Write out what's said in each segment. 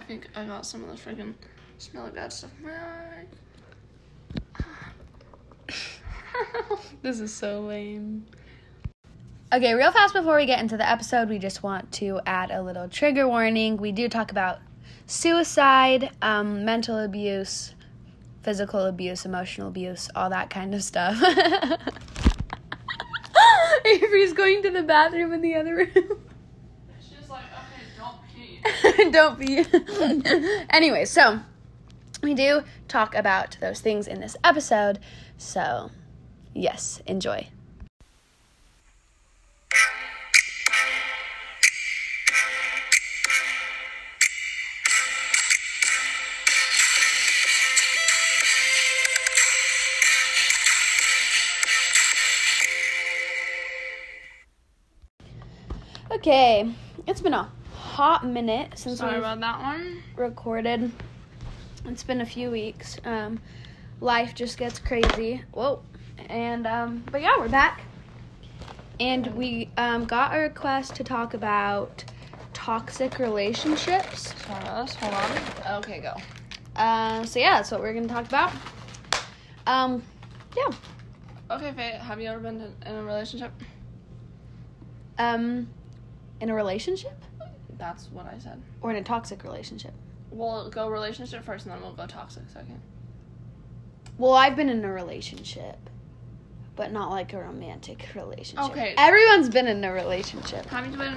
I think I got some of the freaking smelly bad stuff. This is so lame. Okay, real fast before we get into the episode, we just want to add a little trigger warning. We do talk about suicide, um, mental abuse, physical abuse, emotional abuse, all that kind of stuff. Avery's going to the bathroom in the other room. Don't be. anyway, so we do talk about those things in this episode. So, yes, enjoy. Okay, it's been a hot minute since Sorry we've about that one. recorded. It's been a few weeks. Um, life just gets crazy. Whoa. And um, but yeah, we're back. And we um, got a request to talk about toxic relationships. Sorry. Hold on. Okay, go. Uh, so yeah, that's what we're gonna talk about. Um, yeah. Okay, Faye, have you ever been in a relationship? Um, in a relationship That's what I said. or in a toxic relationship. We'll go relationship first and then we'll go toxic second. Well, I've been in a relationship, but not like a romantic relationship. Okay. Everyone's been in a relationship. Have you been.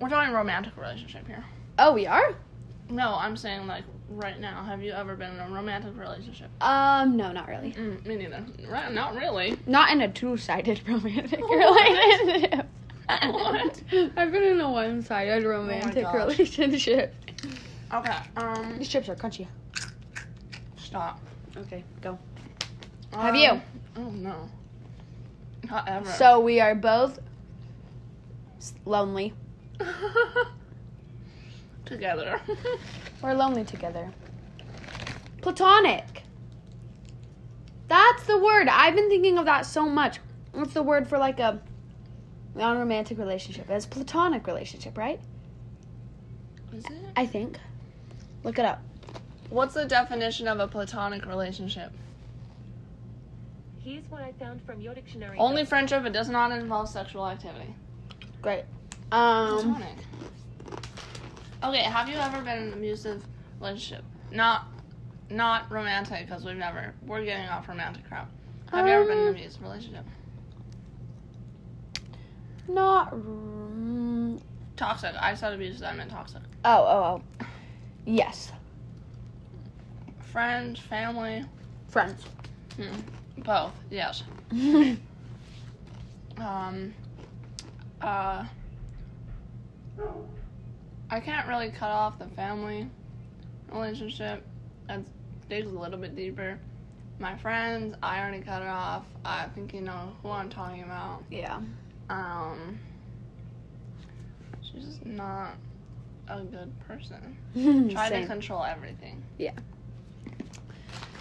We're talking romantic relationship here. Oh, we are. No, I'm saying like right now. Have you ever been in a romantic relationship? Um, no, not really. Mm, me neither. Right, not really. Not in a two-sided romantic relationship. What? I've been in a one-sided romantic gosh. relationship. Okay. Um. These chips are crunchy. Stop. Okay, go. Have you? Um, Oh no. Not ever. So we are both lonely. Together. We're lonely together. Platonic. That's the word. I've been thinking of that so much. What's the word for like a non-romantic relationship? It's platonic relationship, right? Is it? I think. Look it up. What's the definition of a platonic relationship? Here's what I found from your dictionary. Only friendship. It does not involve sexual activity. Great. Um, Platonic. Okay. Have you ever been in an abusive relationship? Not, not romantic because we've never. We're getting off romantic crap. Have you ever been in an Um, abusive relationship? Not. mm, Toxic. I said abusive. I meant toxic. Oh, oh, oh. Yes. Friends, family, Friends. hmm. both. Yes. Um. Uh. I can't really cut off the family relationship. That digs a little bit deeper. My friends, I already cut it off. I think you know who I'm talking about. yeah. Um. She's just not a good person. Try to control everything. Yeah.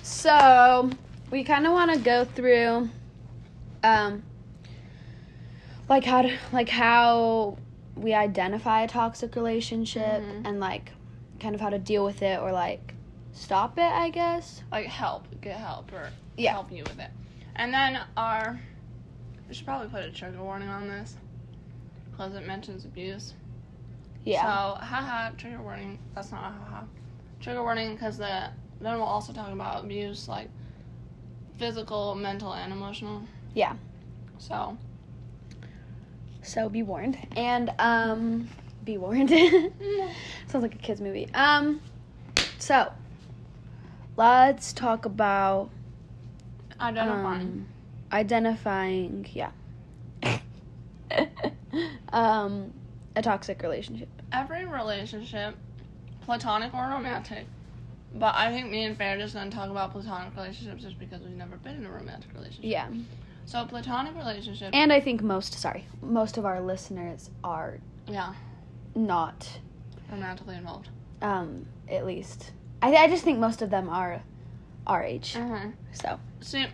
So we kind of want to go through, um, like how to, like how we identify a toxic relationship Mhm. and like kind of how to deal with it or like stop it. I guess. Like help, get help, or Yeah. help you with it. And then our, we should probably put a trigger warning on this because it mentions abuse. Yeah. So, haha, trigger warning. That's not a haha. Trigger warning because the then we'll also talk about abuse, like physical, mental, and emotional. Yeah. So, So be warned and um, be warned. Sounds like a kids movie. Um, so let's talk about identifying. um, identifying yeah. Um a toxic relationship. Every relationship, platonic or romantic, but I think me and Faye are just going to talk about platonic relationships just because we've never been in a romantic relationship. yeah. So, platonic relationship, and i think most sorry most of our listeners are yeah, not romantically involved. um at least. I, I just think most of them are our age. Mm-hmm. so. See,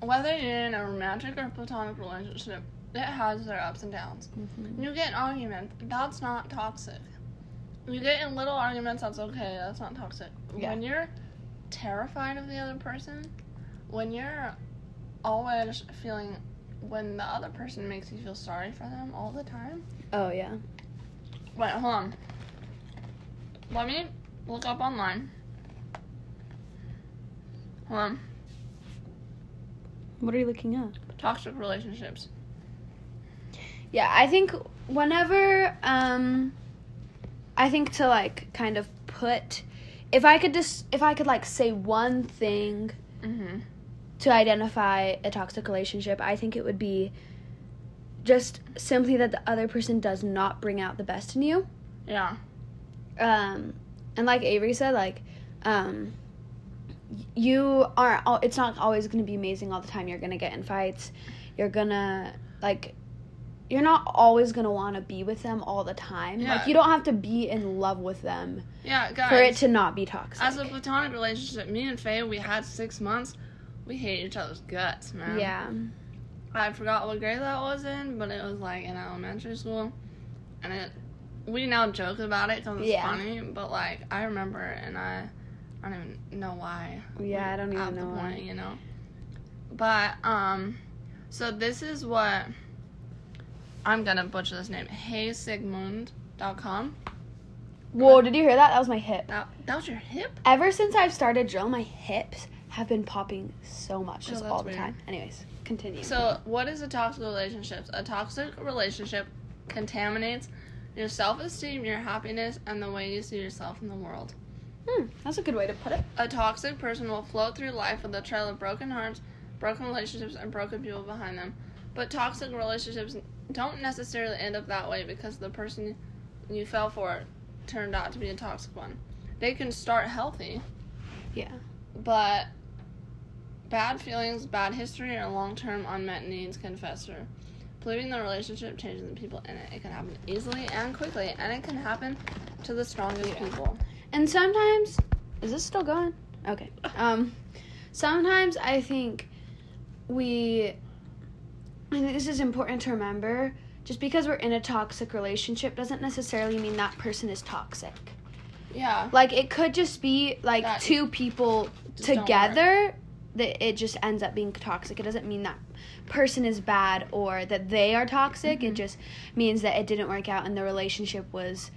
whether you're in a romantic or platonic relationship, it has their ups and downs. Mm-hmm. You get an argument, that's not toxic. you get in little arguments, that's okay. That's not toxic. Yeah. When you're terrified of the other person, when you're always feeling, when the other person makes you feel sorry for them all the time. Oh yeah. Wait, hold on. Let me look up online. Hold on. What are you looking up? Toxic relationships. Yeah, I think whenever um I think to like kind of put if I could just if I could like say one thing Mm-hmm. to identify a toxic relationship, I think it would be just simply that the other person does not bring out the best in you. Yeah. Um and like Avery said like um you aren't it's not always going to be amazing all the time. You're going to get in fights. You're going to like you're not always going to want to be with them all the time. Yeah. Like you don't have to be in love with them Yeah, guys. for it to not be toxic. As a platonic relationship, me and Faye, we had six months. We hate each other's guts, man. yeah. I forgot what grade that was in, but it was like in elementary school, and it. We now joke about it because it's Yeah. funny, but like I remember, and I, I don't even know why. Yeah, I don't even know. why. point, you know. But um, so this is what I'm gonna butcher this name. HeySigmund.com. Whoa, did you hear that? That was my hip. That that was your hip. Ever since I've started drill, my hips have been popping so much, Oh, just all the weird. time. Anyways, continue. So, what is a toxic relationship? A toxic relationship contaminates your self esteem, your happiness, and the way you see yourself in the world. Hmm, that's a good way to put it. A toxic person will float through life with a trail of broken hearts, broken relationships, and broken people behind them. But toxic relationships don't necessarily end up that way because the person you fell for turned out to be a toxic one. They can start healthy, Yeah. but bad feelings, bad history, or long term unmet needs can fester. Polluting the relationship changes the people in it. It can happen easily and quickly, and it can happen to the strongest people. And sometimes, is this still going? Okay. Um, sometimes I think we, I think this is important to remember. Just because we're in a toxic relationship doesn't necessarily mean that person is toxic. Yeah. Like it could just be like That two people together that it just ends up being toxic. It doesn't mean that person is bad or that they are toxic. It just means that it didn't work out and the relationship was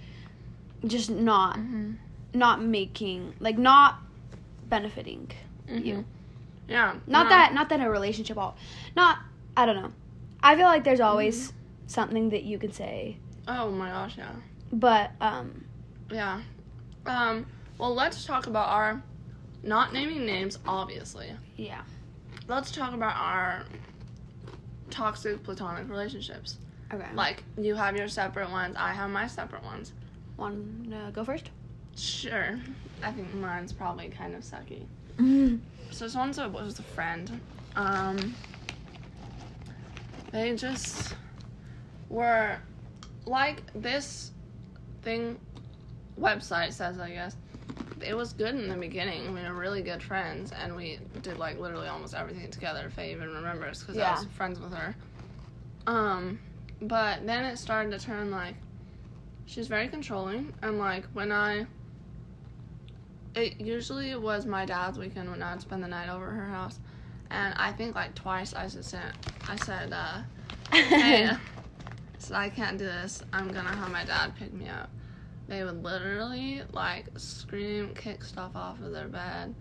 just not Mm-hmm. Not making like not benefiting you. Yeah. Not no. that not that a relationship all not I don't know. I feel like there's always something that you could say. Oh my gosh, yeah. But um Yeah. Um, well, let's talk about our, not naming names, obviously. yeah. Let's talk about our toxic platonic relationships. Okay. Like, you have your separate ones, I have my separate ones. One uh, go first? Sure. I think mine's probably kind of sucky. So this one's a, was a friend. Um, they just were like this thing website says, I guess. It was good in the beginning. We were really good friends, and we did like literally almost everything together. Faye even remembers because I was friends with her. Um, but then it started to turn like she's very controlling, and like when I it usually was my dad's weekend when I'd spend the night over at her house. And I think like twice I just said I said, uh, hey so I can't do this. I'm gonna have my dad pick me up. They would literally like scream, kick stuff off of their bed.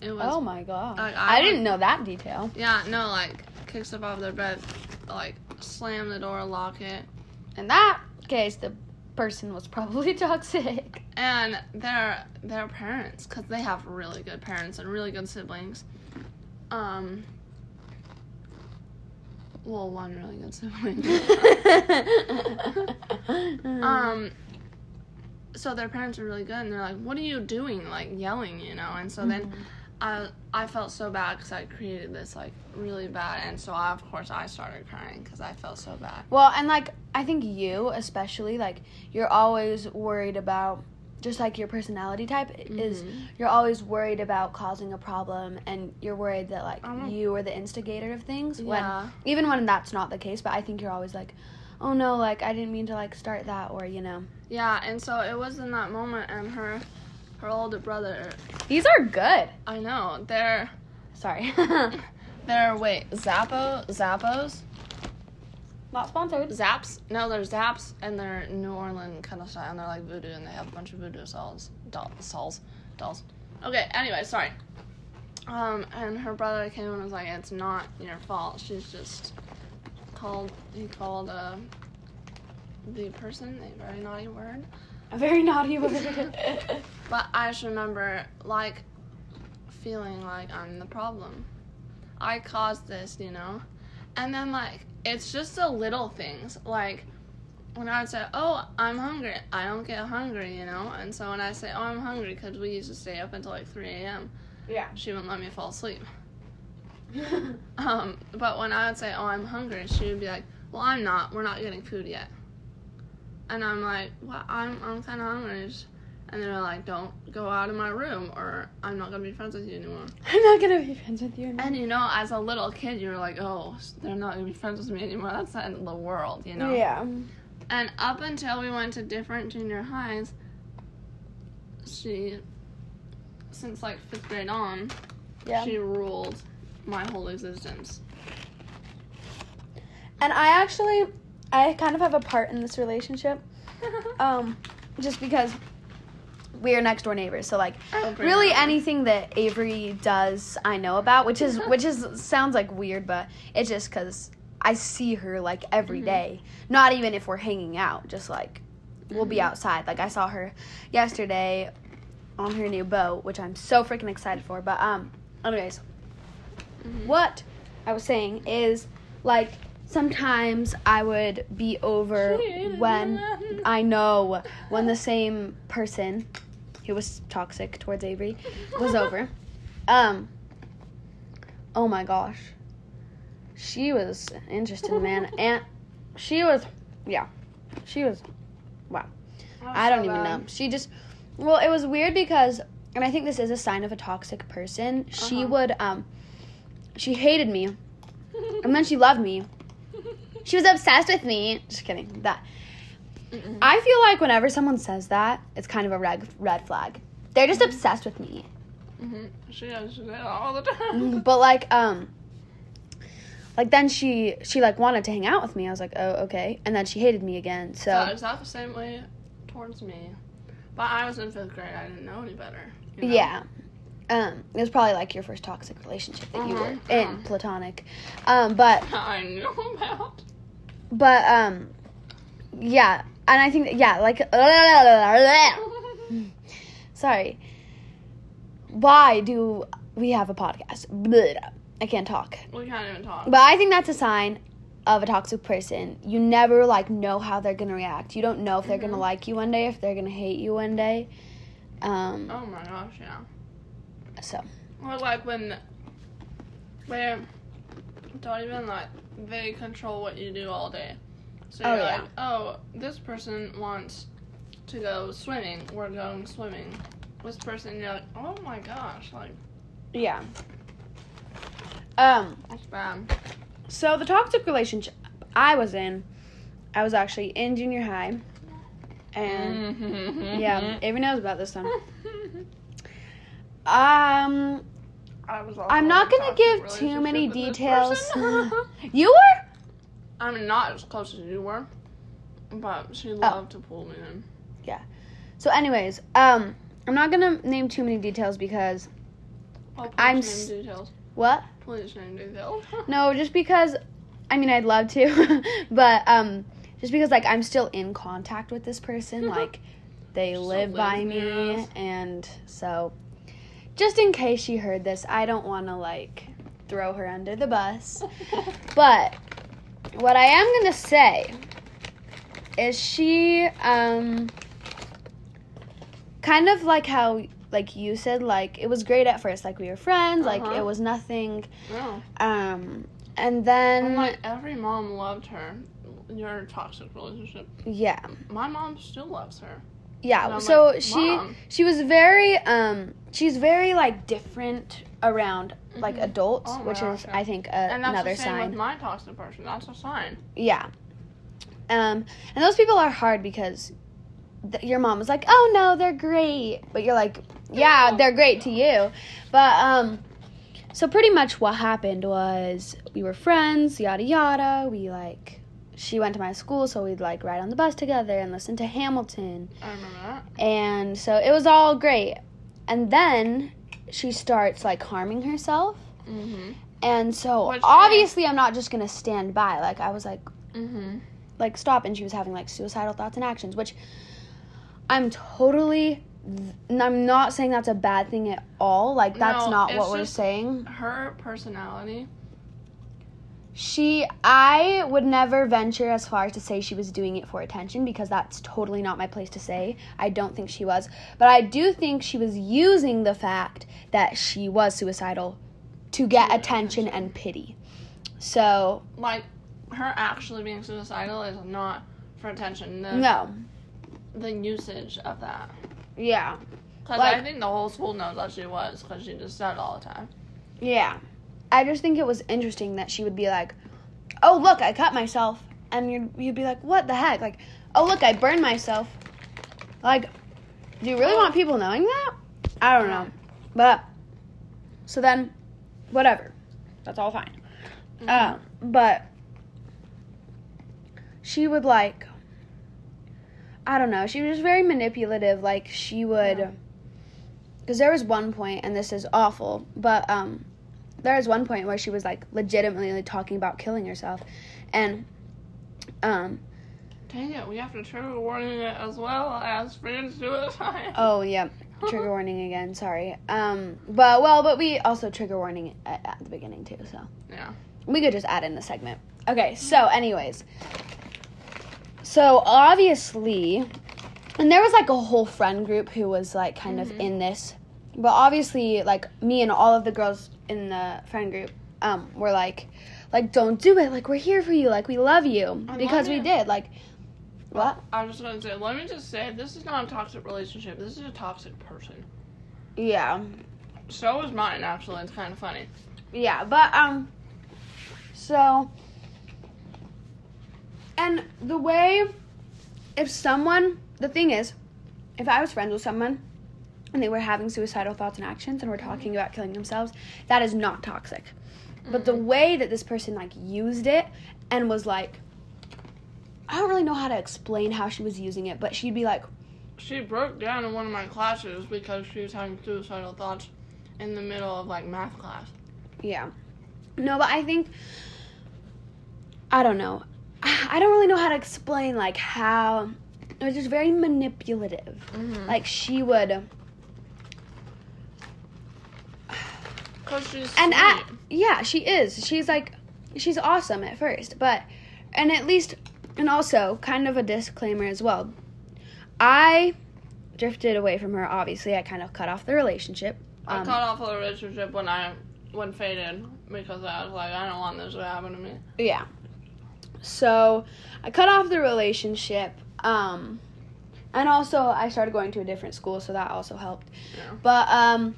It was Oh my god. Like, I I, didn't know that detail. yeah, no, like kick stuff off their bed, like slam the door, lock it. In that case, the person was probably toxic. and their their parents because they have really good parents and really good siblings. Um well one really good sibling. Um so their parents are really good and they're like what are you doing? Like yelling you know? And so then i i felt so bad because i created this like really bad and so I, of course i started crying because i felt so bad well, and like I think you especially like you're always worried about just like your personality type is Mhm. you're always worried about causing a problem and you're worried that like don't- you are the instigator of things when Yeah. even when that's not the case but I think you're always like oh no, like I didn't mean to like start that or you know. Yeah, and so it was in that moment, and her, her older brother. These are good. I know they're Sorry. they're wait Zappo Zappos Not sponsored. Zapp's. No, they're Zapp's, and they're New Orleans kind of style, and they're like voodoo, and they have a bunch of voodoo dolls, doll, dolls, dolls. Okay. Anyway, sorry. Um, and her brother came and was like, "It's not your fault. She's just called. He called uh the person a very naughty word." A very naughty word. But I just remember like feeling like I'm the problem. I caused this, you know? And then like it's just the little things. Like when I would say, "Oh, I'm hungry," I don't get hungry, you know. And so when I say, "Oh, I'm hungry," because we used to stay up until like 3 a.m., yeah. she wouldn't let me fall asleep. Um, but when I would say, "Oh, I'm hungry," she would be like, "Well, I'm not. We're not getting food yet." And I'm like, "Well, I'm I'm kind of hungry." And they're like, "Don't go out of my room, or I'm not gonna be friends with you anymore." I'm not gonna be friends with you. And you know, as a little kid, you're like, "Oh, they're not gonna be friends with me anymore. That's the end of the world," you know. Yeah. And up until we went to different junior highs, she, since like fifth grade on, Yeah. she ruled my whole existence. And I actually, I kind of have a part in this relationship. Um, just because we are next door neighbors, so like Oh, really anything that Avery does, I know about, which is which is sounds like weird, but it's just because I see her like every Mhm. day. Not even if we're hanging out, just like we'll be Mhm. outside. Like I saw her yesterday on her new boat, which I'm so freaking excited for. But um, anyways, Mhm. what I was saying is like sometimes I would be over when I know when the same person who was toxic towards Avery was over. Um oh my gosh. She was interesting, man. And she was yeah. She was That's I don't so even bad. know. She just well, it was weird because and I think this is a sign of a toxic person. She Uh-huh. would um she hated me and then she loved me. She was obsessed with me. Just kidding. That Mm-mm. I feel like whenever someone says that, it's kind of a red red flag. They're just obsessed with me. Mhm. She does that all the time. But like um like then she she like wanted to hang out with me. I was like, "Oh, okay." And then she hated me again. So So is that the same way towards me? But I was in fifth grade. I didn't know any better. you know? yeah. Um it was probably like your first toxic relationship that you were Uh-huh, in, uh-huh. platonic. Um but I knew about. But um yeah, and I think yeah, like sorry. Why do we have a podcast? I can't talk. we can't even talk. But I think that's a sign of a toxic person. You never like know how they're gonna react. You don't know if they're gonna Mhm. like you one day, if they're gonna hate you one day. Um, oh my gosh, yeah. so Or like when they don't even like they control what you do all day. So Oh, you're yeah. like, oh, this person wants to go swimming. We're going swimming. This person, you're like, oh my gosh, like yeah. Um, that's bad. so the toxic relationship I was in, I was actually in junior high, and Mm-hmm. yeah, Avery knows about this one. Um, I was I'm not gonna give too many relationship with this details. you were? I'm not as close as you were, but she loved to pull me in. Yeah. So, anyways, um, I'm not gonna name too many details because Oh, I'm name s- details. what? Please name details. No, just because. I mean, I'd love to, but um, just because like I'm still in contact with this person, like they Still live by me, and so just in case she heard this, I don't want to like throw her under the bus. But what I am gonna say is she um kind of like how like you said like it was great at first like we were friends like Uh-huh. it was nothing no. um and then And like every mom loved her. Your toxic relationship. yeah My mom still loves her. Yeah so like, she she was very um she's very like different around like Mhm. adults Oh which gosh, is yeah. i think a, And that's another the same sign with my toxic person. That's a sign. yeah Um, and those people are hard because th- your mom was like, "Oh no, they're great," but you're like, "Yeah, they're great to you." But um, so pretty much what happened was we were friends, yada yada. We like she went to my school, so we'd like ride on the bus together and listen to Hamilton, I remember that. and so it was all great. And then she starts like harming herself, Mm-hmm. and so Which- obviously I'm not just gonna stand by. Like I was like Mm-hmm. like stop and she was having like suicidal thoughts and actions which i'm totally i'm not saying that's a bad thing at all like that's No, not what we're saying Her personality. She i would never venture as far as to say she was doing it for attention because that's totally not my place to say i don't think she was but i do think she was using the fact that she was suicidal to get attention and pity so Like, her actually being suicidal is not for attention. The, no The usage of that. yeah Because Like- I think the whole school knows that she was, because she just said it all the time. Yeah. I just think it was interesting that she would be like, "Oh, look, I cut myself." And you'd, you'd be like, "What the heck?" Like, "Oh, look, I burned myself." Like, do you really want people knowing that? I don't know. But so then whatever. That's all fine. Mm-hmm. Uh, but she would like I don't know. She was just very manipulative. Like she would Yeah. because there was one point and this is awful but um there was one point where she was like legitimately talking about killing herself. And um Dang it, we have to trigger warning it as well as friends suicide. oh yeah trigger warning again sorry. Um but well but we also trigger warning at, at the beginning too so. Yeah. we could just add in the segment. Okay so anyways. So obviously and there was like a whole friend group who was like kind of Mhm. in this. But obviously like me and all of the girls in the friend group um were like like don't do it like we're here for you like we love you I because we did like what I was just gonna say, let me just say, this is not a toxic relationship. This is a toxic person. yeah So is mine, actually. It's kind of funny. yeah but um so and the way if someone the thing is if i was friends with someone and they were having suicidal thoughts and actions and were talking about killing themselves that is not toxic but the way that this person like used it and was like i don't really know how to explain how she was using it but she'd be like She broke down in one of my classes because she was having suicidal thoughts in the middle of like math class. Yeah. No, but I think I don't know. I don't really know how to explain like how it was just very manipulative. Mm-hmm. Like she would Cause she's and sweet. at yeah, she is. She's like she's awesome at first, but and at least and also kind of a disclaimer as well. I drifted away from her obviously. I kind of cut off the relationship. I Um, cut off the relationship when I when faded because I was like, I don't want this to happen to me. Yeah. So I cut off the relationship. Um, and also I started going to a different school, so that also helped. Yeah. But um,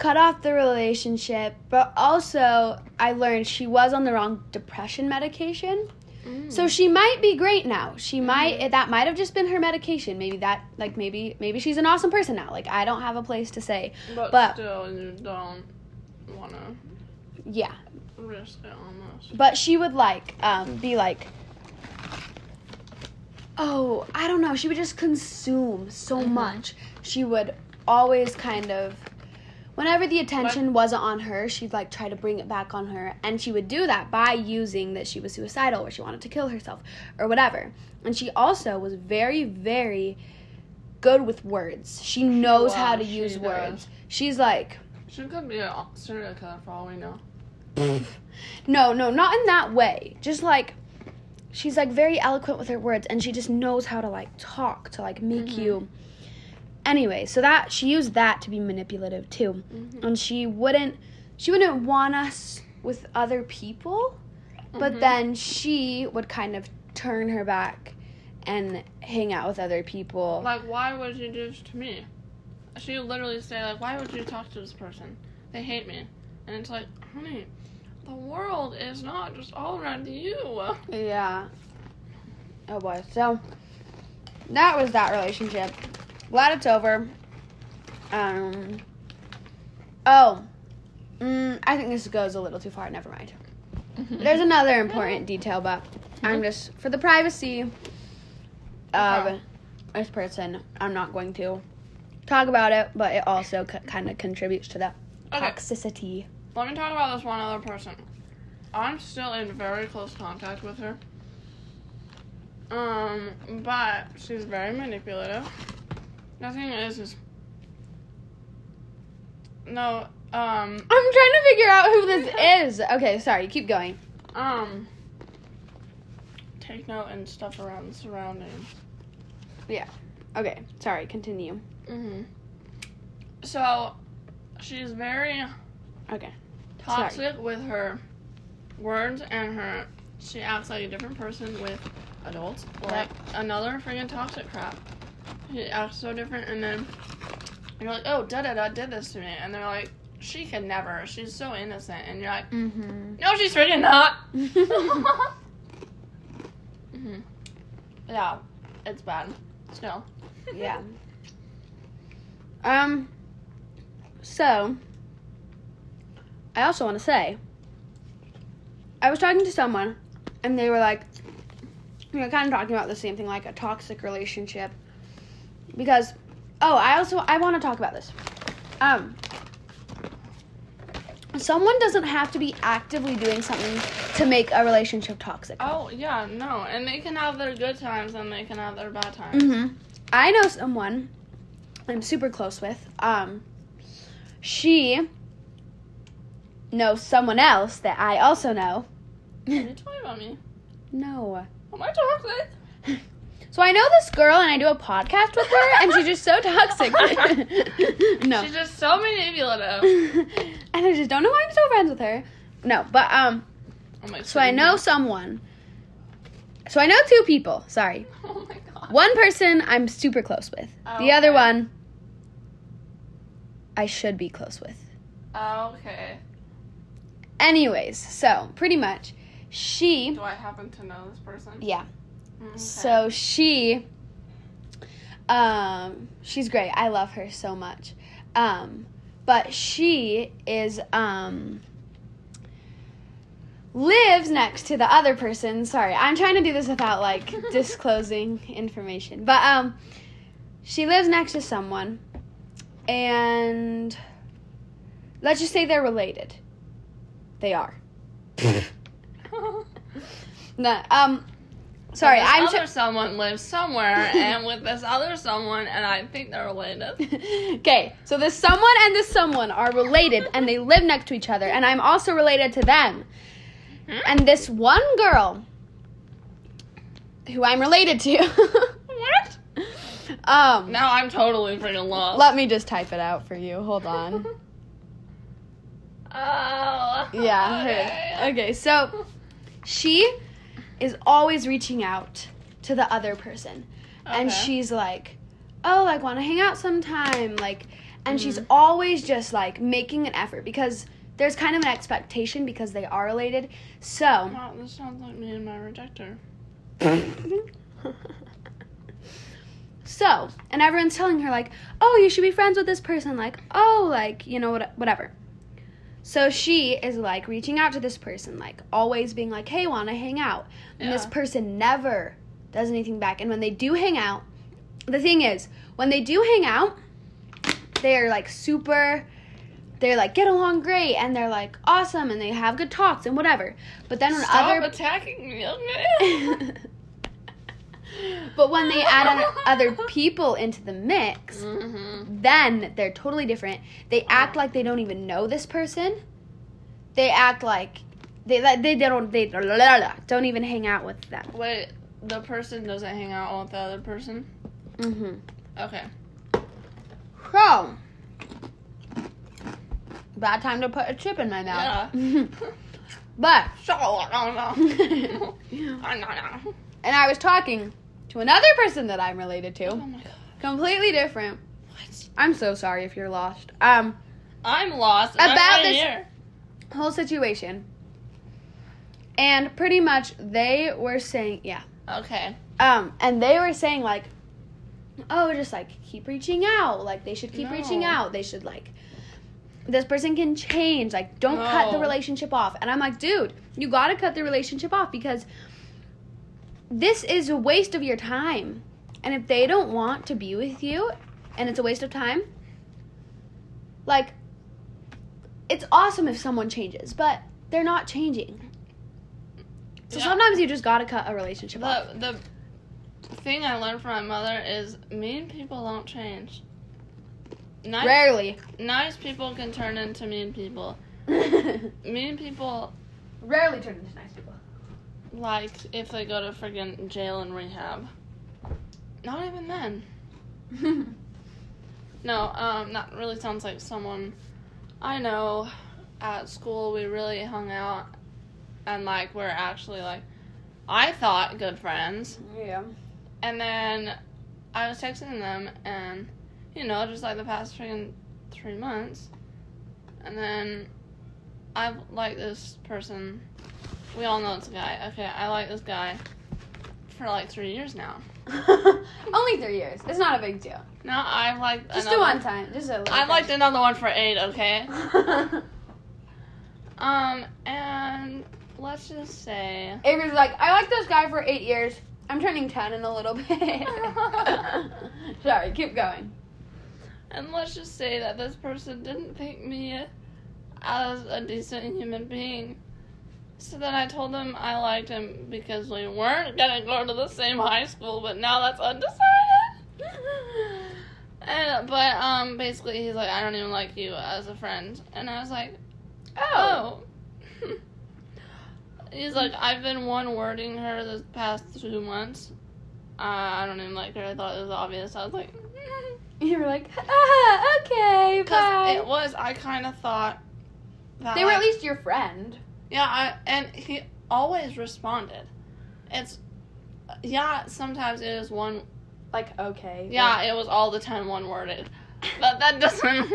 cut off the relationship. But also I learned she was on the wrong depression medication. Mm. So she might be great now. She might that might have just been her medication. Maybe that like maybe maybe she's an awesome person now. Like I don't have a place to say. but, but- still, you don't want to Yeah. risk it on this. But she would like um, be like, oh, I don't know. She would just consume so Mhm. much. She would always kind of, whenever the attention wasn't on her, she'd like try to bring it back on her, and she would do that by using that she was suicidal or she wanted to kill herself or whatever. And she also was very, very good with words. She knows how to use does. words. She's like. She could be a serial killer for all we know. No, no, not in that way. Just like she's like very eloquent with her words and she just knows how to like talk to like make Mhm. you Anyway, so that she used that to be manipulative too. Mhm. And she wouldn't she wouldn't want us with other people, but Mhm. then she would kind of turn her back and hang out with other people. Like, why would you do this to me? She would literally say, like, why would you talk to this person? They hate me. And it's like, honey, the world is not just all around you. Yeah. Oh boy. So that was that relationship. Glad it's over. Um. Oh. Mm, I think this goes a little too far. Never mind. There's another important detail, but I'm just for the privacy of Okay. this person. I'm not going to talk about it, but it also c- kind of contributes to the Okay. toxicity. Let me talk about this one other person. I'm still in very close contact with her. Um, but she's very manipulative. The thing is, is no, um, I'm trying to figure out who this is. Okay, sorry. Keep going. um, take note and stuff around the surroundings. Yeah. Okay, sorry. Continue. hmm So, she's very Okay. toxic with her words and her. She acts like a different person with adults. Like another freaking toxic crap. She acts so different, and then you're like, oh, da da da did this to me, and they're like, she could never. She's so innocent, and you're like, Mm-hmm. no, she's freaking not. mm-hmm. Yeah, it's bad. Still. yeah. Um. So, I also want to say, I was talking to someone, and they were like, we were kind of talking about the same thing, like a toxic relationship, because, oh, I also I want to talk about this. Um. Someone doesn't have to be actively doing something to make a relationship toxic. Oh yeah, no, and they can have their good times and they can have their bad times. hmm I know someone I'm super close with. Um, she knows someone else that I also know. Are you talking about me? No. Am I toxic? So I know this girl and I do a podcast with her and she's just so toxic. no. She's just so manipulative. and I just don't know why I'm still friends with her. No, but um Oh my so I know someone. So I know two people, sorry. Oh my god. One person I'm super close with. The other Okay. one I should be close with. Okay. Anyways, so pretty much, she, Do I happen to know this person? yeah. Mm, okay. So she, um, she's great. I love her so much. Um, but she is um lives next to the other person. Sorry, I'm trying to do this without like disclosing information. But um, she lives next to someone, and let's just say they're related. They are. No, um, sorry, this I'm. other someone lives somewhere, and with this other someone, and I think they're related. okay, so this someone and this someone are related and they live next to each other, and I'm also related to them. And this one girl who I'm related to, what? um, Now I'm totally freaking lost. let me just type it out for you. Hold on. Oh. Yeah, Okay. Okay, so she is always reaching out to the other person. And she's like, "Oh, like want to hang out sometime." Like and she's mm. always just like making an effort because there's kind of an expectation because they are related. So, Wow, this sounds like me and my rejector. so, and everyone's telling her like, "Oh, you should be friends with this person." Like, "Oh, like, you know what whatever." So she is like reaching out to this person, like always being like, "Hey, want to hang out?" And this person never does anything back. And when they do hang out, the thing is, when they do hang out, they are like super they're like get along great and they're like awesome and they have good talks and whatever. But then when Stop other attacking me, okay? but when they add on other people into the mix, mm-hmm. then they're totally different. They act like they don't even know this person. They act like they they, they don't they don't even hang out with them. Wait, the person doesn't hang out with the other person? Mm-hmm. Okay. So, bad time to put a chip in my mouth. but So, no, no. and. I was talking to another person that I'm related Oh to, my god. completely different. What? I'm so sorry if you're lost. Um, I'm lost. I'm About right this- here. whole situation. And pretty much they were saying, yeah. Okay. Um, and they were saying like, oh, just like keep reaching out. Like they should keep reaching out. They should like, this person can change. Like don't cut the relationship off. And I'm like, dude, you gotta cut the relationship off because this is a waste of your time. And if they don't want to be with you, and it's a waste of time, like, it's awesome if someone changes, but they're not changing. So Yeah. sometimes you just gotta cut a relationship off. The the thing I learned from my mother is mean people don't change. Nice, Rarely. nice people can turn into mean people. Mean people, Rarely turn into nice people. Like if they go to friggin' jail and rehab. Not even then. No, um, that really sounds like someone I know at school. We really hung out, and like we're actually like, I thought good friends. yeah. And then I was texting them, and you know, just like the past freaking three months, and then I like this person. We all know it's a guy. Okay, I like this guy for like three years now. Only three years. It's not a big deal. No, I've liked Just another. do one time. Just a little. I liked another one for eight. Okay. Um, and let's just say. Avery's like, I like this guy for eight years. I'm turning ten in a little bit. Sorry, keep going. And let's just say that this person didn't think me as a decent human being. So then I told him I liked him because we weren't gonna go to the same high school, but now that's undecided. And but um basically he's like I don't even like you as a friend, and I was like oh. he's like I've been one wording her the past two months. Uh, I don't even like her. I thought it was obvious. I was like. You were like, ah, okay, Because bye. it was, I kind of thought that they were at least your friend. Yeah, I, and he always responded. It's yeah, sometimes it is one. Like, okay. Yeah, it was all the time one worded, but that doesn't.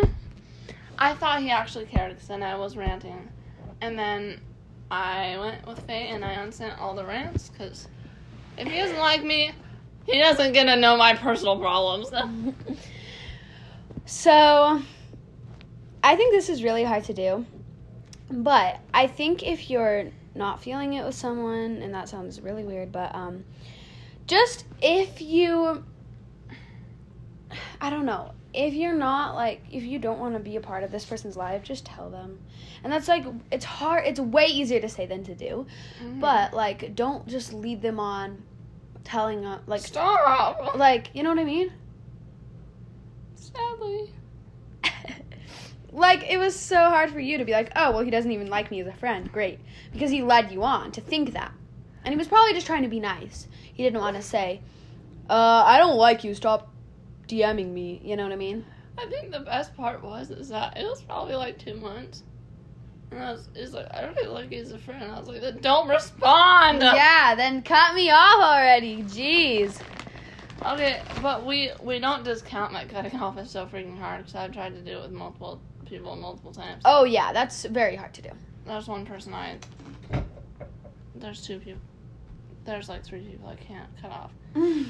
I thought he actually cared because then I was ranting, and then I went with Faye and I unsent all the rants because if he doesn't like me, he doesn't get to know my personal problems. So, I think this is really hard to do. But I think if you're not feeling it with someone, and that sounds really weird, but um, just if you, I don't know, if you're not like, if you don't want to be a part of this person's life, just tell them. And that's like, it's hard, it's way easier to say than to do. But like, don't just lead them on telling, uh, like, stop. like, you know what I mean? Sadly. Like it was so hard for you to be like, oh well, he doesn't even like me as a friend. Great, because he led you on to think that, and he was probably just trying to be nice. He didn't want to say, uh, I don't like you. Stop DMing me. You know what I mean? I think the best part was is that it was probably like two months. And I was, he's like, I don't really like you as a friend. I was like, then don't respond. Yeah. Then cut me off already. Jeez. Okay, but we we don't discount that cutting off is so freaking hard because I've tried to do it with multiple people multiple times. Oh yeah, that's very hard to do. There's one person I. There's two people. There's like three people I can't cut off.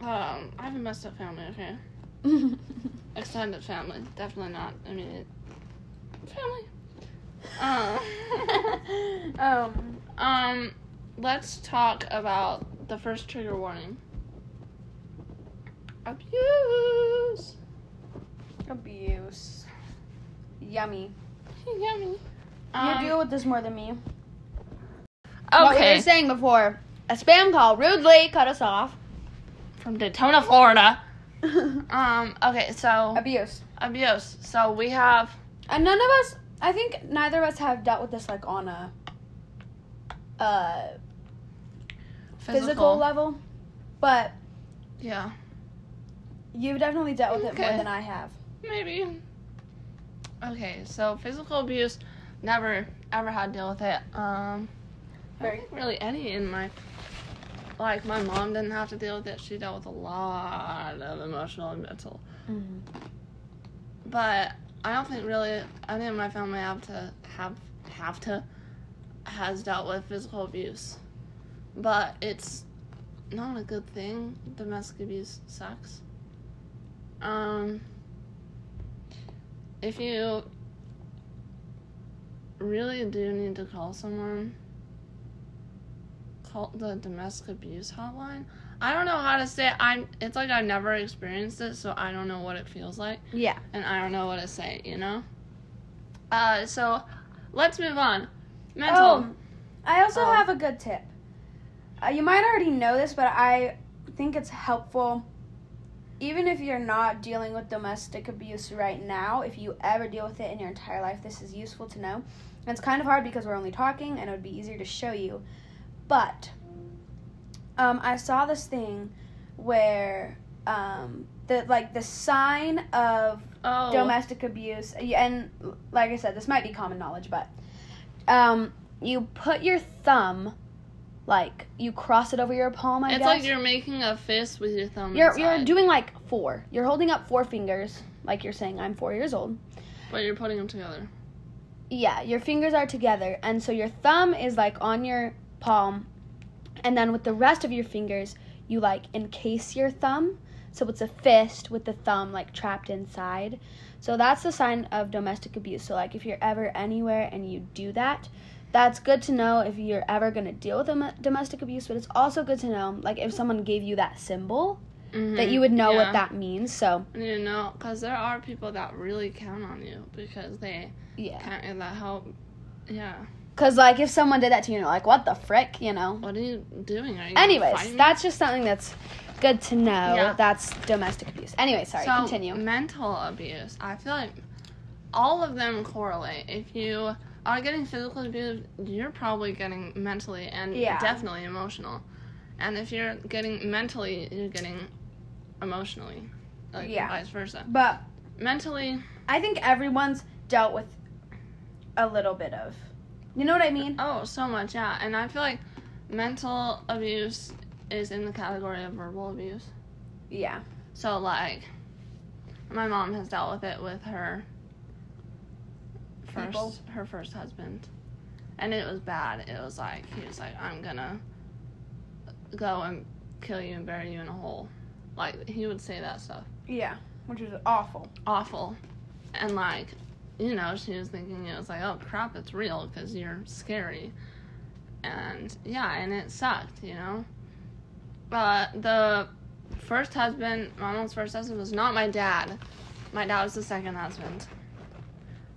Um, I have a messed up family. Okay, extended family, definitely not immediate family. Um. um. Um, let's talk about the first trigger warning. Abuse. Abuse. Yummy. Yummy. you deal with this more than me. Um, What we okay. were saying before, a spam call rudely cut us off. From Daytona, Florida. Um. Okay. So Abuse. abuse. So we have. And none of us, I think neither of us have dealt with this like on a uh, Physical, physical. level, but Yeah. you've definitely dealt with it more than I have. Maybe. Okay. So physical abuse. Never ever had to deal with it. Um. I think really any in my. Like my mom didn't have to deal with it. She dealt with a lot of emotional and mental. but I don't think really any of my family have to have have to has dealt with physical abuse. But it's not a good thing. Domestic abuse sucks. Um, if you really do need to call someone, call the domestic abuse hotline. I don't know how to say it. I'm it's like I've never experienced it, so I don't know what it feels like Yeah. and I don't know what to say, you know? Uh so let's move on. Mental. Oh, I also Oh. have a good tip. Uh, you might already know this, but I think it's helpful. Even if you're not dealing with domestic abuse right now, if you ever deal with it in your entire life, this is useful to know. And it's kind of hard because we're only talking, and it would be easier to show you. But um, I saw this thing where um, the like the sign of oh. domestic abuse and like i said this might be common knowledge but um you put your thumb like you cross it over your palm i It's guess? like you're making a fist with your thumb. you're, inside, you're doing like four. You're holding up four fingers like you're saying i'm four years old. But you're putting them together. yeah your fingers are together and so your thumb is like on your palm and then with the rest of your fingers you like encase your thumb. So it's a fist with the thumb like trapped inside. So that's the sign of domestic abuse. So like if you're ever anywhere and you do that that's good to know if you're ever going to deal with dom- domestic abuse but it's also good to know like if someone gave you that symbol that you would know Mm-hmm. Yeah. what that means so you know, because there are people that really count on you because they yeah can't get that help. Yeah. because like if someone did that to you you're like what the frick you know What are you doing? Are you Anyways, that's just something that's good to know. Yeah. That's domestic abuse. Anyway, sorry, so, continue. Mental abuse. I feel like all of them correlate. If you are getting physically abused, you're probably getting mentally and Yeah. definitely emotional. And if you're getting mentally, you're getting emotionally. Like Yeah. vice versa. But Mentally, I think everyone's dealt with a little bit of. You know what I mean? oh, so much, yeah. And I feel like mental abuse is in the category of verbal abuse. Yeah. So like, my mom has dealt with it with her first People? her first husband, and it was bad. It was like he was like, "I'm gonna go and kill you and bury you in a hole." Like he would say that stuff, Yeah. Which is awful. awful, and like, you know, she was thinking it was like, "Oh crap, it's real because you're scary," and yeah, and it sucked, you know. But the first husband, my mom's first husband, was not my dad. My dad was the second husband.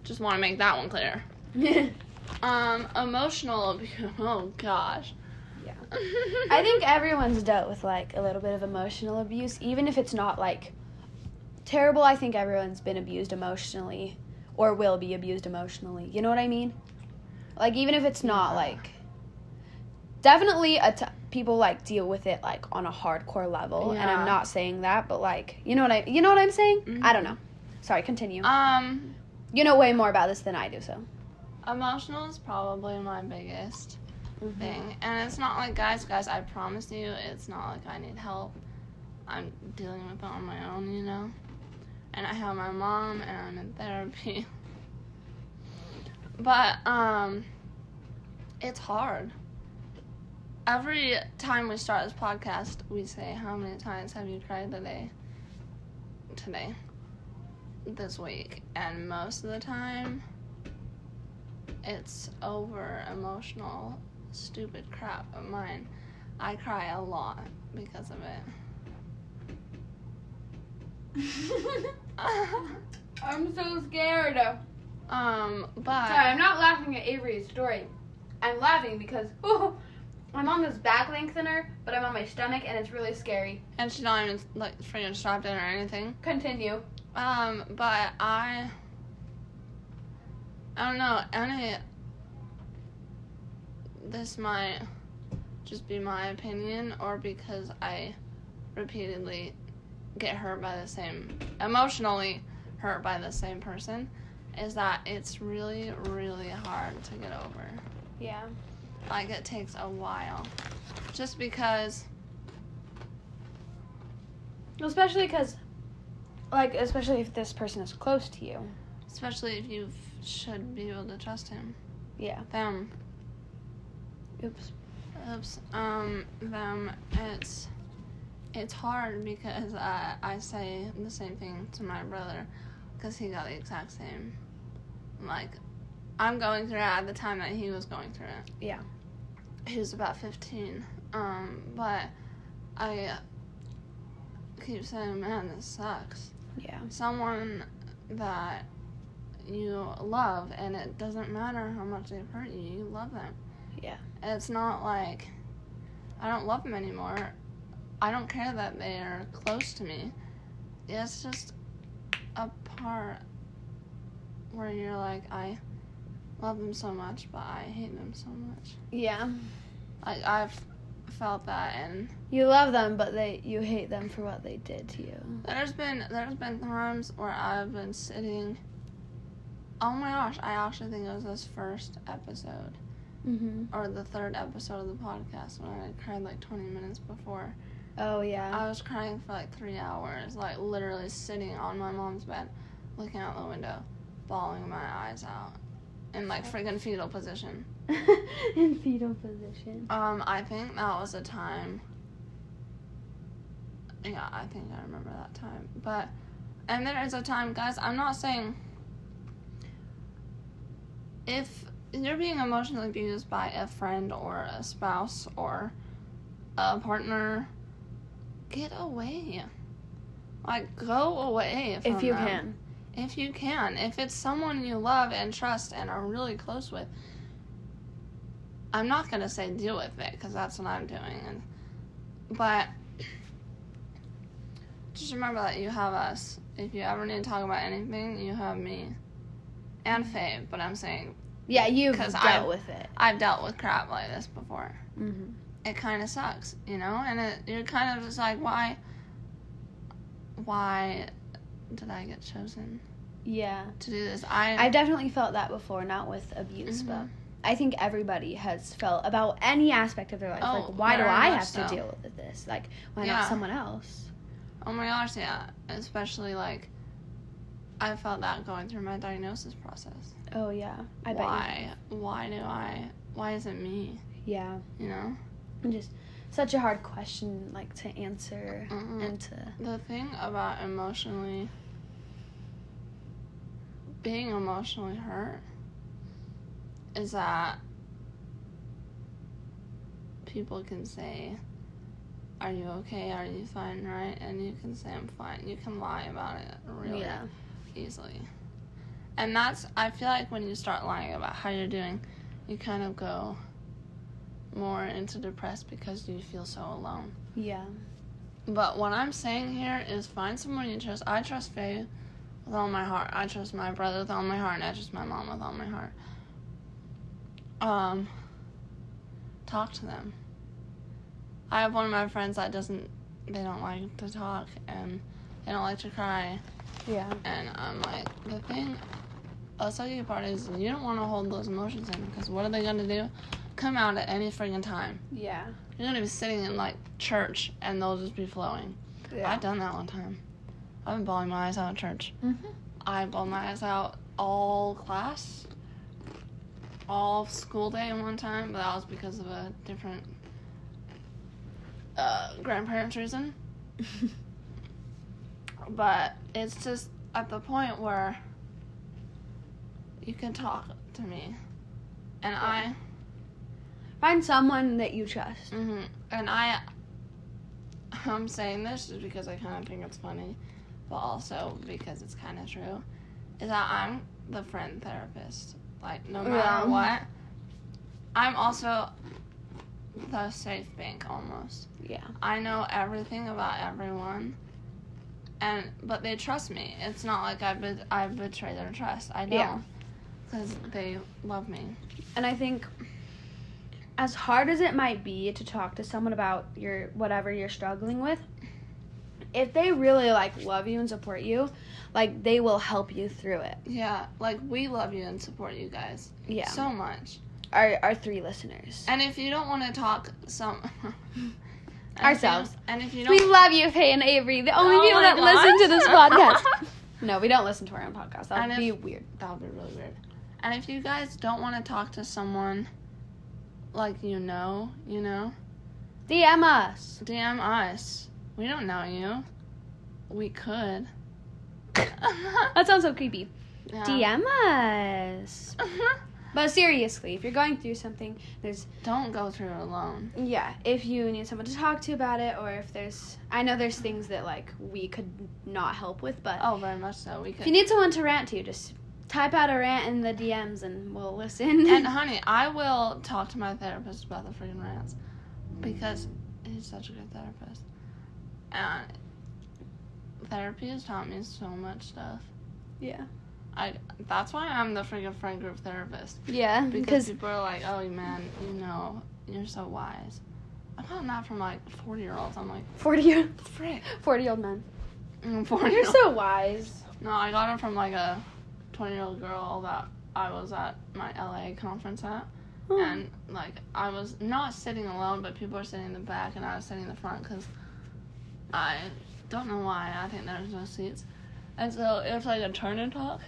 Just want to make that one clear. Um, emotional. Oh gosh. Yeah. I think everyone's dealt with like a little bit of emotional abuse, even if it's not like terrible. I think everyone's been abused emotionally or will be abused emotionally. You know what I mean? Like even if it's not Yeah. like definitely a t- people like deal with it like on a hardcore level, and I'm not saying that, but like you know what I you know what I'm saying? I don't Mhm. know. Sorry, continue. um, you know way more about this than I do, so. emotional is probably my biggest thing, and it's not like guys, guys. I promise you, it's not like I need help. I'm dealing with it on my own, you know. And I have my mom, and I'm in therapy. But um, it's hard. Every time we start this podcast, we say, "How many times have you cried today?" Today, this week, and most of the time, it's over emotional, stupid crap of mine. I cry a lot because of it. I'm so scared. um, but Sorry, I'm not laughing at Avery's story. I'm laughing because oh, I'm on this back lengthener, but I'm on my stomach and it's really scary. and she's not even like freaking strapped in or anything. Continue. Um, but I, I don't know. Any, this might just be my opinion, or because I repeatedly get hurt by the same, emotionally hurt by the same person, is that it's really, really hard to get over. Yeah. Like it takes a while, just because. Especially because, like, especially if this person is close to you. Especially if you should be able to trust him, Yeah. them. Oops. Oops. Um, them. It's it's hard because I I say the same thing to my brother because he got the exact same. Like, I'm going through it at the time that he was going through it. Yeah. He was about 15. Um, but I keep saying, man, this sucks. Yeah. Someone that you love, and it doesn't matter how much they've hurt you, you love them. Yeah. It's not like I don't love them anymore. I don't care that they are close to me. It's just a part where you're like, I love them so much, but I hate them so much. Yeah. Like I've felt that, and You love them, but they you hate them for what they did to you. there's been there's been times where I've been sitting. Oh my gosh! I actually think it was this first episode. Mm-hmm. or the third episode of the podcast when I cried like 20 minutes before. Oh yeah. I was crying for like three hours, like literally sitting on my mom's bed, looking out the window, bawling my eyes out, in like friggin' fetal position. In fetal position. Um, I think that was a time. Yeah, I think I remember that time. But, and there is a time, guys, I'm not saying. If you're being emotionally abused by a friend or a spouse or a partner, get away. Like, go away. If you them. can. If you can. If it's someone you love and trust and are really close with, I'm not gonna say deal with it because that's what I'm doing. And but just remember that you have us. If you ever need to talk about anything, you have me and Faye. But I'm saying Yeah, you've dealt I've- with it. I've dealt with crap like this before. Mm-hmm. It kind of sucks, you know, and it, you're kind of just like, why, why did I get chosen Yeah. to do this? I I've definitely felt that before, not with abuse, Mhm. but I think everybody has felt about any aspect of their life. Oh, like, why do I have so. to deal with this? Like, why Yeah. not someone else? Oh my gosh, yeah. Especially like I felt that going through my diagnosis process. Oh yeah, I bet. why? Why do I? Why is it me? Yeah, You know. and just such a hard question, like to answer Mhm. and to. The thing about emotionally being emotionally hurt is that people can say, Are you okay? Are you fine? Right? And you can say, I'm fine. You can lie about it really Yeah. easily. And that's, I feel like when you start lying about how you're doing, you kind of go more into depressed because you feel so alone. Yeah. But what I'm saying here is find someone you trust. I trust Faye with all my heart. I trust my brother with all my heart, and I trust my mom with all my heart. Um, talk to them. I have one of my friends that doesn't. They don't like to talk, and they don't like to cry. Yeah. And I'm like, the thing, a sucky part is you don't want to hold those emotions in because what are they gonna do? Come out at any friggin' time. Yeah. You're gonna be sitting in like church and they'll just be flowing. Yeah. I've done that one time. I've been bawling my eyes out at church. Mm-hmm. I bawled my eyes out all class, all school day in one time, but that was because of a different uh, grandparents reason. But it's just at the point where you can talk to me, and I Find someone that you trust. hmm And I, I'm saying this just because I kind of think it's funny, but also because it's kind of true, is that I'm the friend therapist. Like, no matter Yeah. what, I'm also the safe bank almost. Yeah. I know everything about everyone, and but they trust me. It's not like I be- I betray their trust. I don't, Yeah. because they love me. And I think as hard as it might be to talk to someone about your whatever you're struggling with, if they really like love you and support you, like they will help you through it. Yeah, like we love you and support you guys Yeah. so much. our our three listeners. And if you don't want to talk, some and if you- Ourselves. and if you don't, We love you, Faye and Avery, the only Oh people that listen to this podcast. no, we don't listen to our own podcast. That would if- be weird. that would be really weird. And if you guys don't want to talk to someone like you know, you know, DM us. DM us. We don't know you. We could. That sounds so creepy. Yeah. DM us. But seriously, if you're going through something, there's don't go through it alone. yeah, if you need someone to talk to about it, or if there's, I know there's things that like we could not help with, but Oh, very much so. We could. if you need someone to rant to, just type out a rant in the DMs and we'll listen. And honey, I will talk to my therapist about the freaking rants because he's such a good therapist. And therapy has taught me so much stuff. yeah, I that's why I'm the freaking friend group therapist. yeah, Because people are like, oh man, you know, you're so wise. I've gotten that from like 40 year olds. I'm like, forty year frick. forty year old men. Mm, 40 You're so wise. No, I got it from like a 20 year old girl that I was at my LA conference at. And like I was not sitting alone, but people were sitting in the back and I was sitting in the front because I don't know why. I think there's no seats. And so it was like a turn and talk.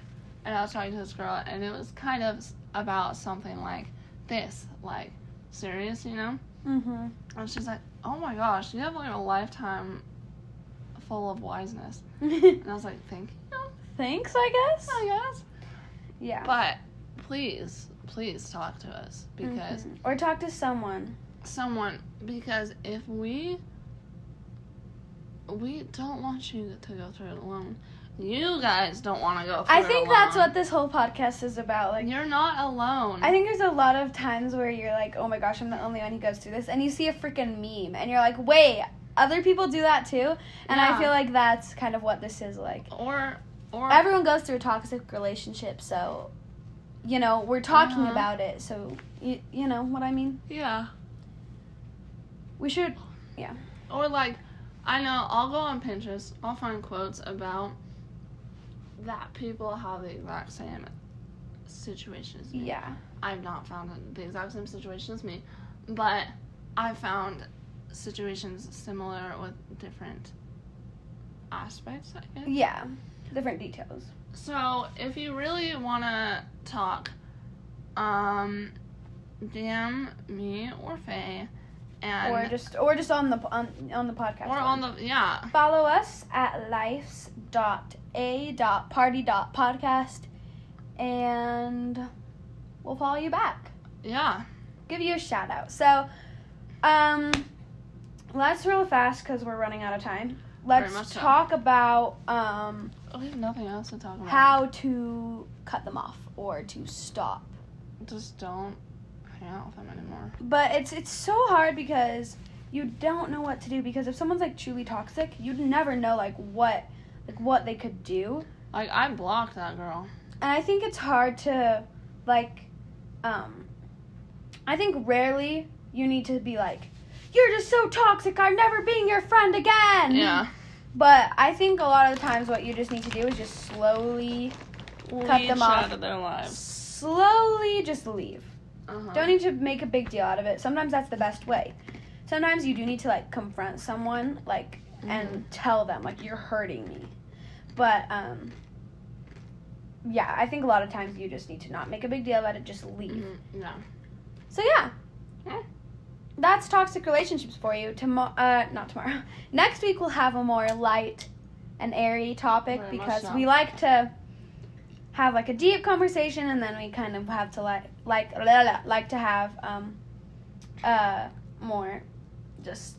And I was talking to this girl, and it was kind of about something like this, like serious, you know? mm-hmm. And she's like, oh my gosh, you have like a lifetime full of wiseness. Mm-hmm. And I was like, thank you, Thanks, I guess. I guess. Yeah. But please, please talk to us because Mhm. or talk to someone. someone because if we we don't want you to go through it alone. You guys don't want to go through I think that's what this whole podcast is about. Like, You're not alone. I think there's a lot of times where you're like, oh my gosh, I'm the only one who goes through this, and you see a freaking meme, and you're like, wait, other people do that too, and I feel like that's kind of what this is like. or or Everyone goes through a toxic relationship, so you know we're talking Uh-huh. about it. So you you know what I mean. yeah. We should. Yeah. Or like I know I'll go on Pinterest, I'll find quotes about that people have the exact same situation as me. Yeah. I've not found the exact same situation as me, but I found situations similar with different aspects, I guess. Yeah. Different details. So if you really want to talk, um, DM me or Faye, and or just or just on the on on the podcast. or on the yeah Follow us at lifes dot a dot party dot podcast, and we'll follow you back. yeah Give you a shout out. So, um, let's real fast because we're running out of time. Let's so. talk about um we have nothing else to talk about. how to cut them off or to stop. just don't hang out with them anymore. But it's it's so hard because you don't know what to do because if someone's like truly toxic, you'd never know like what like what they could do. Like I blocked that girl. And I think it's hard to like um I think rarely you need to be like you're just so toxic. I'm never being your friend again. Yeah. But I think a lot of the times what you just need to do is just slowly Cut them off. out of their lives. slowly just leave. Uh-huh. Don't need to make a big deal out of it. Sometimes that's the best way. Sometimes you do need to like confront someone like and tell them like you're hurting me. But um yeah, I think a lot of times you just need to not make a big deal about it, just leave. Mhm, Yeah. So yeah. Yeah. That's toxic relationships for you. Tomorrow uh not tomorrow. Next week we'll have a more light and airy topic Very because we like to have like a deep conversation and then we kind of have to like like like to have um uh more just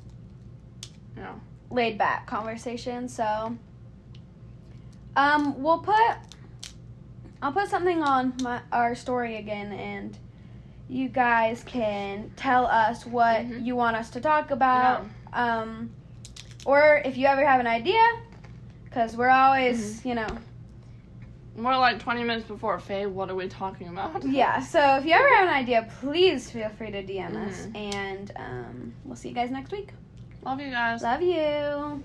you know laid back conversation. So um we'll put I'll put something on my our story again and you guys can tell us what Mhm. you want us to talk about. Um or if you ever have an idea cuz we're always, you know, More like 20 minutes before Faye, what are we talking about? yeah. So if you ever have an idea, please feel free to DM us Mhm. and um we'll see you guys next week. Love you guys. Love you.